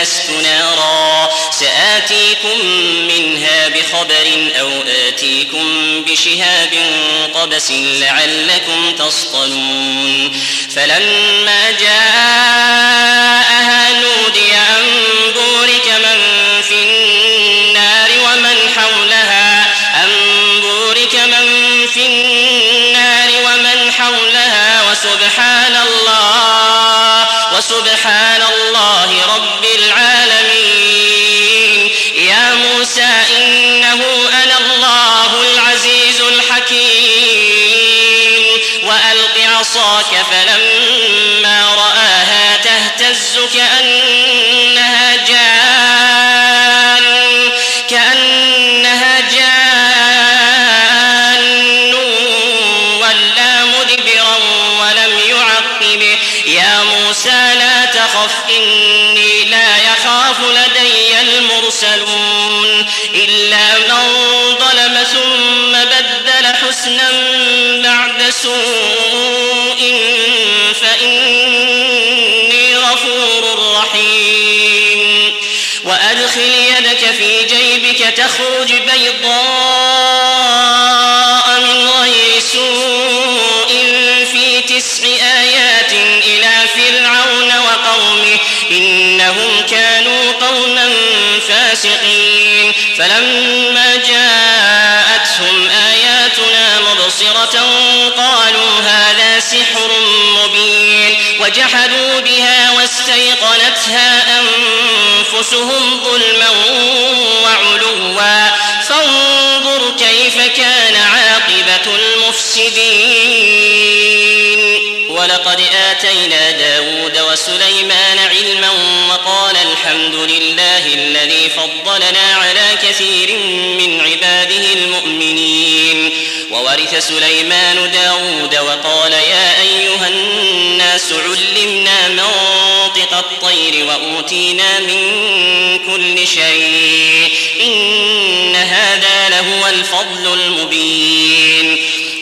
آنست نارا. سآتيكم منها بخبر أو آتيكم بشهاب قبس لعلكم تصطلون. فلما جاءها نودي كأنها جان كأنها جان ولا مدبرا ولم يعقب يا موسى لا تخف إني لا يخاف لدي المرسلون. إلا من ظلم ثم بدل حسنا بعد سوء فإني يدك في جيبك تخرج بيضاء من غير سوء في تسع آيات إلى فرعون وقومه إنهم كانوا قوما فاسقين. فلما جاءتهم آياتنا مبصرة قالوا هذا سحر مبين. وجحدوا بها واستيقنتها أنفسهم ظلما وعلوا. فانظر كيف كان عاقبة المفسدين. ولقد آتينا داود وسليمان علما وقال الحمد لله الذي فضلنا على كثير من عباده المؤمنين. وورث سليمان داود وقال يا أيها الناس علمنا منطق الطير وأوتينا من كل شيء إن هذا لهو الفضل المبين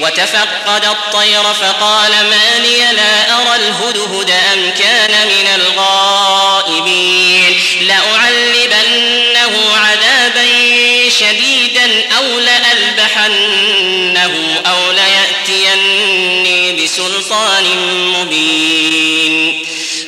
وتفقد الطير فقال ما لي لا أرى الهدهد أم كان من الغائبين. لأعلبنه عذابا شديدا أو لأذبحنه أو ليأتيني بسلطان مبين.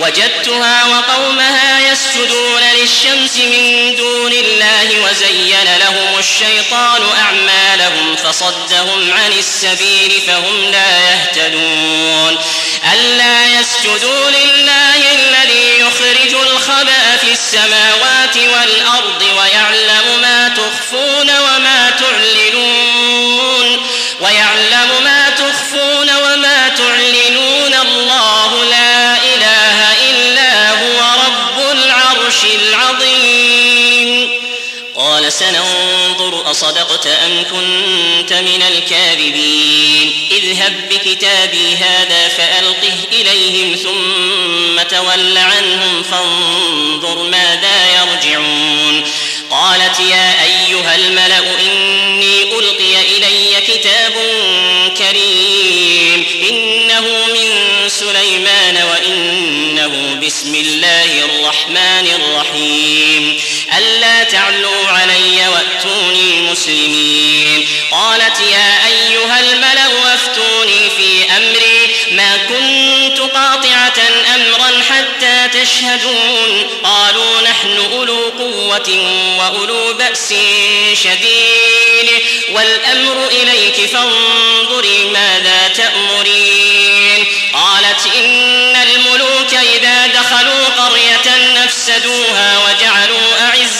وجدتها وقومها يسجدون للشمس من دون الله وزين لهم الشيطان أعمالهم فصدهم عن السبيل فهم لا يهتدون. ألا يسجدوا لله الذي يخرج الخبأ في السماوات والأرض أصدقت أم كنت من الكاذبين. اذهب بكتابي هذا فألقه إليهم ثم تول عنهم فانظر ماذا يرجعون. قالت يا أيها الملأ إني ألقي إلي كتاب كريم. إنه من سليمان وإنه بسم الله الرحمن الرحيم. ألا تعلوا علي وأتوني مسلمين. قالت يا أيها الملأ أفتوني في أمري. ما كنت قاطعة أمرا حتى تشهدون. قالوا نحن أولو قوة وأولو بأس شديد. والأمر إليك فانظري ماذا تأمرين. قالت إن الملوك إذا دخلوا قرية نفسدوها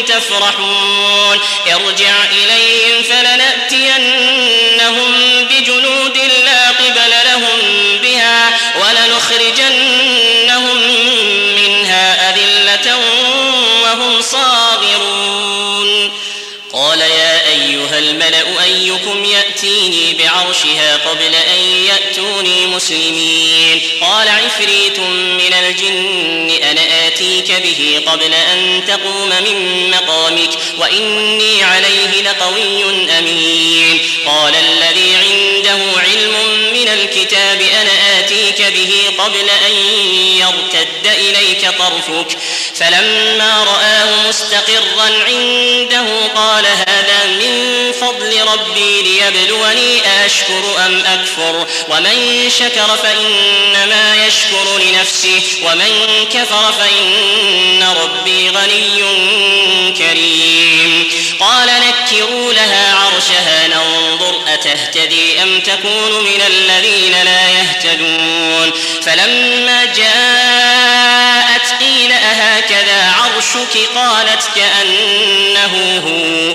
تفرحون. ارجع إليهم فلنأتينهم بجنود لا قبل لهم بها ولنخرجنهم الملأ أيكم يأتيني بعرشها قبل أن يأتوني مسلمين. قال عفريت من الجن أنا آتيك به قبل أن تقوم من مقامك وإني عليه لقوي أمين. قال الذي عنده علم من الكتاب أنا آتيك به قبل أن يرتد إليك طرفك. فلما رآه مستقرا عنده قال هذا من فضل ربي ليبلوني أشكر أم أكفر. ومن شكر فإنما يشكر لنفسه ومن كفر فإن ربي غني كريم. قال نكروا لها عرشها ننظر أتهتدي أم تكون من الذين لا يهتدون. فلما جاءت قيل أهكذا عرشك؟ قالت كأنه هو.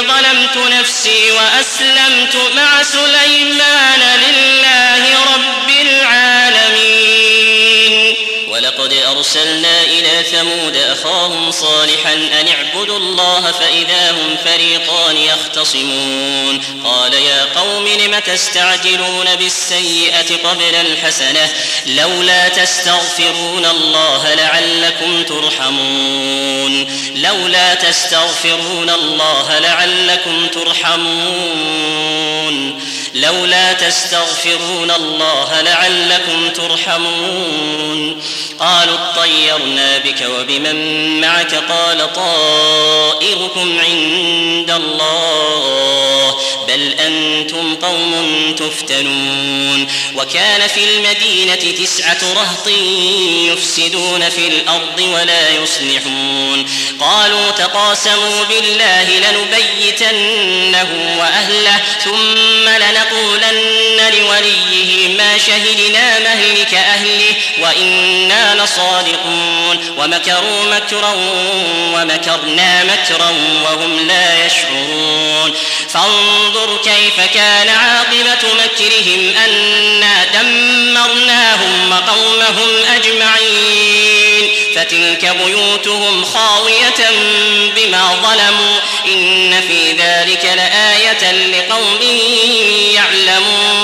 ظلمت نفسي وأسلمت مع سليمان لله رب العالمين. ولقد أرسلنا إلى ثمود أخاهم صالحا أن اعبدوا الله فإذا هم فريقان يختصمون. قال يا قوم لم تستعجلون بالسيئة قبل الحسنة؟ لولا تستغفرون الله لعلكم ترحمون. لولا تستغفرون الله لعلكم ترحمون. لولا تستغفرون الله لعلكم ترحمون. قالوا اطيرنا بك وبمن معك قال طائركم عند الله. بل أنتم قوم تفتنون وكان في المدينة تسعة رهط يفسدون في الأرض ولا يصلحون. قالوا تقاسموا بالله لنبيتنه وأهله ثم لنقولن لوليه ما شهدنا مهلك أهله وإنا لصادقون. ومكروا مكرا ومكرنا مكرا وهم لا يشعرون. فانظر كيف كان عاقبة مكرهم أنا دمرناهم وقومهم أجمعين. فتلك بيوتهم خاوية بما ظلموا. إن في ذلك لآية لقوم يعلمون.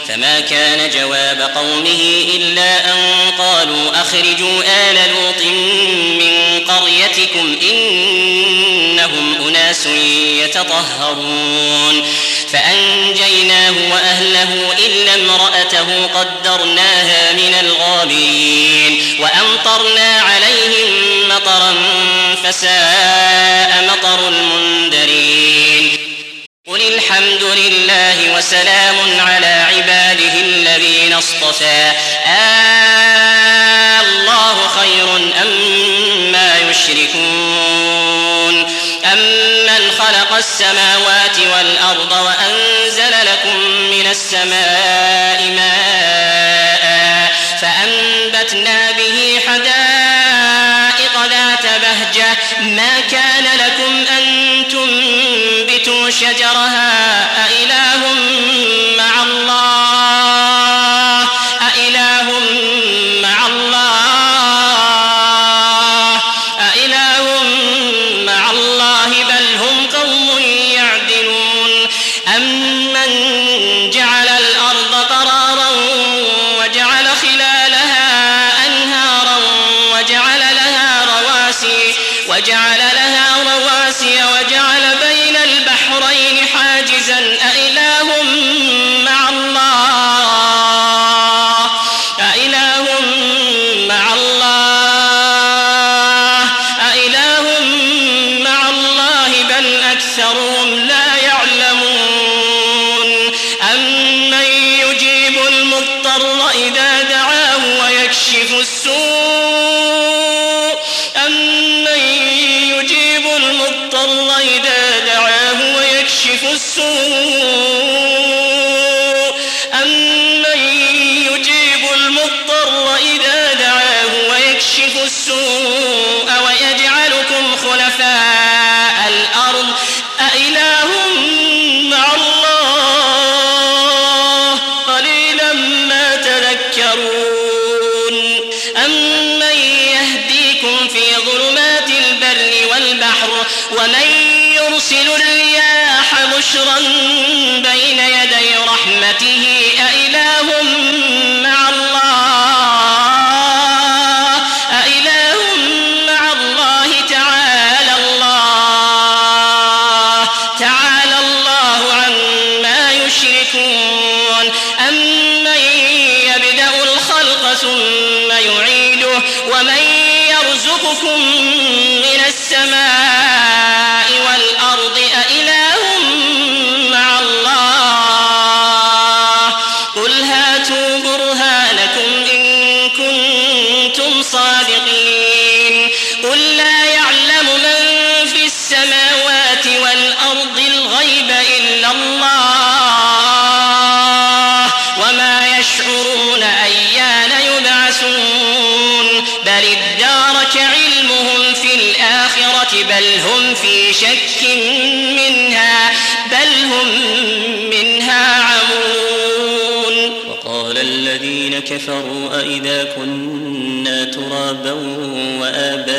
فما كان جواب قومه إلا أن قالوا أخرجوا آل لوط من قريتكم إنهم أناس يتطهرون. فأنجيناه وأهله إلا امرأته قدرناها من الغابرين. وأمطرنا عليهم مطرا فساء مطر المنذرين. قل الحمد لله وسلام على عباده الذين اصطفى آه الله خير أما ما يشركون أمن خلق السماوات والأرض وأنزل لكم من السماء ماء فأنبتنا به حدائق ذات بهجة ما كان شجرها السوء يشركون بل هم في شك منها بل هم منها عمون. وقال الذين كفروا أئذا كنا ترابا وآباؤنا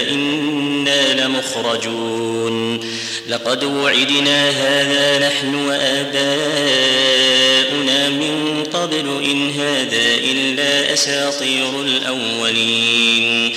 أئنا لمخرجون. لقد وعدنا هذا نحن وآباؤنا من قبل إن هذا إلا أساطير الأولين.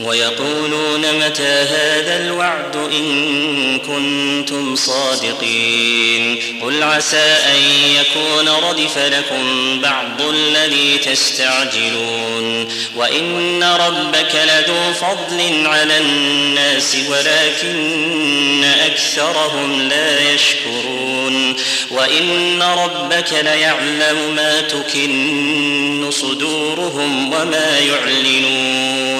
ويقولون متى هذا الوعد إن كنتم صادقين قل عسى أن يكون ردف لكم بعض الذي تستعجلون وإن ربك لذو فضل على الناس ولكن أكثرهم لا يشكرون وإن ربك ليعلم ما تكن صدورهم وما يعلنون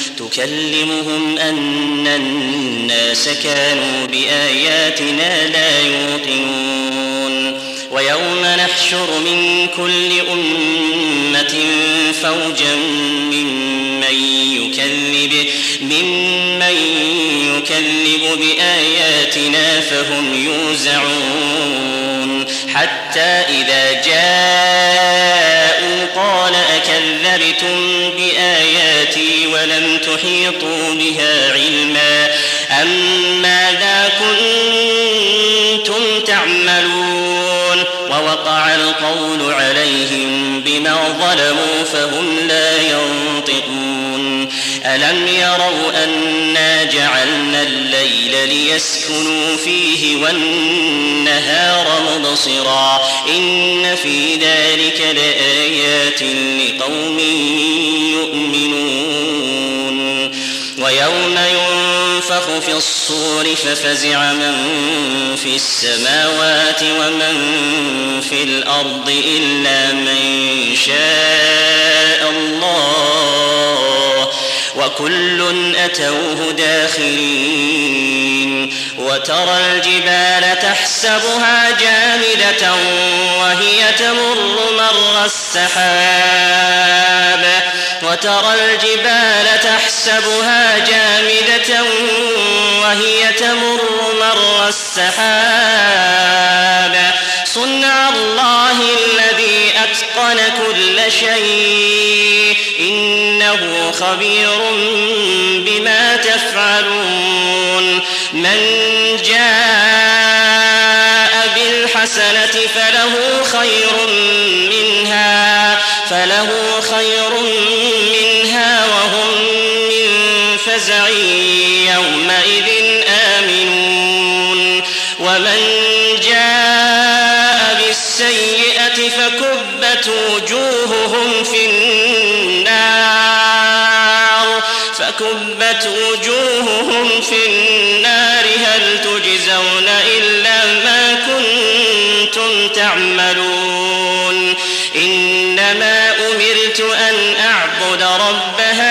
تكلمهم أن الناس كانوا بآياتنا لا يوقنون. ويوم نحشر من كل أمة فوجا ممن يكذب ممن يكذب بآياتنا فهم يوزعون. حتى إذا جاءوا تحيطوا بها علما. أم ماذا كنتم تعملون؟ ووقع القول عليهم بما ظلموا فهم لا ينطقون. ألم يروا أنا جعلنا الليل ليسكنوا فيه والنهار مبصرا؟ إن في ذلك لآيات لقوم يؤمنون. ويوم ينفخ في الصور ففزع من في السماوات ومن في الأرض إلا من شاء الله وكل أتوه داخرين وترى الجبال تحسبها جامدة وهي تمر مر السحاب وترى الجبال تحسبها جامدة وهي تمر مر السحاب. صنع الله الذي أتقن كل شيء. إنه خبير بما تفعلون. من جاء بالحسنة فله خير منها. فله خير منها فزع يومئذ آمنون. ومن جاء بالسيئة فكبت وجوههم في النار. فكبت وجوههم في النار. هل تجزون إلا ما كنتم تعملون؟ إنما أمرت أن أعبد رب البلدة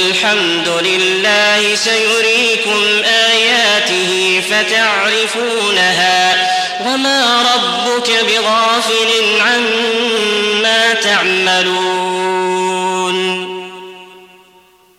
الحمد لله سيريكم آياته فتعرفونها وما ربك بغافل عما تعملون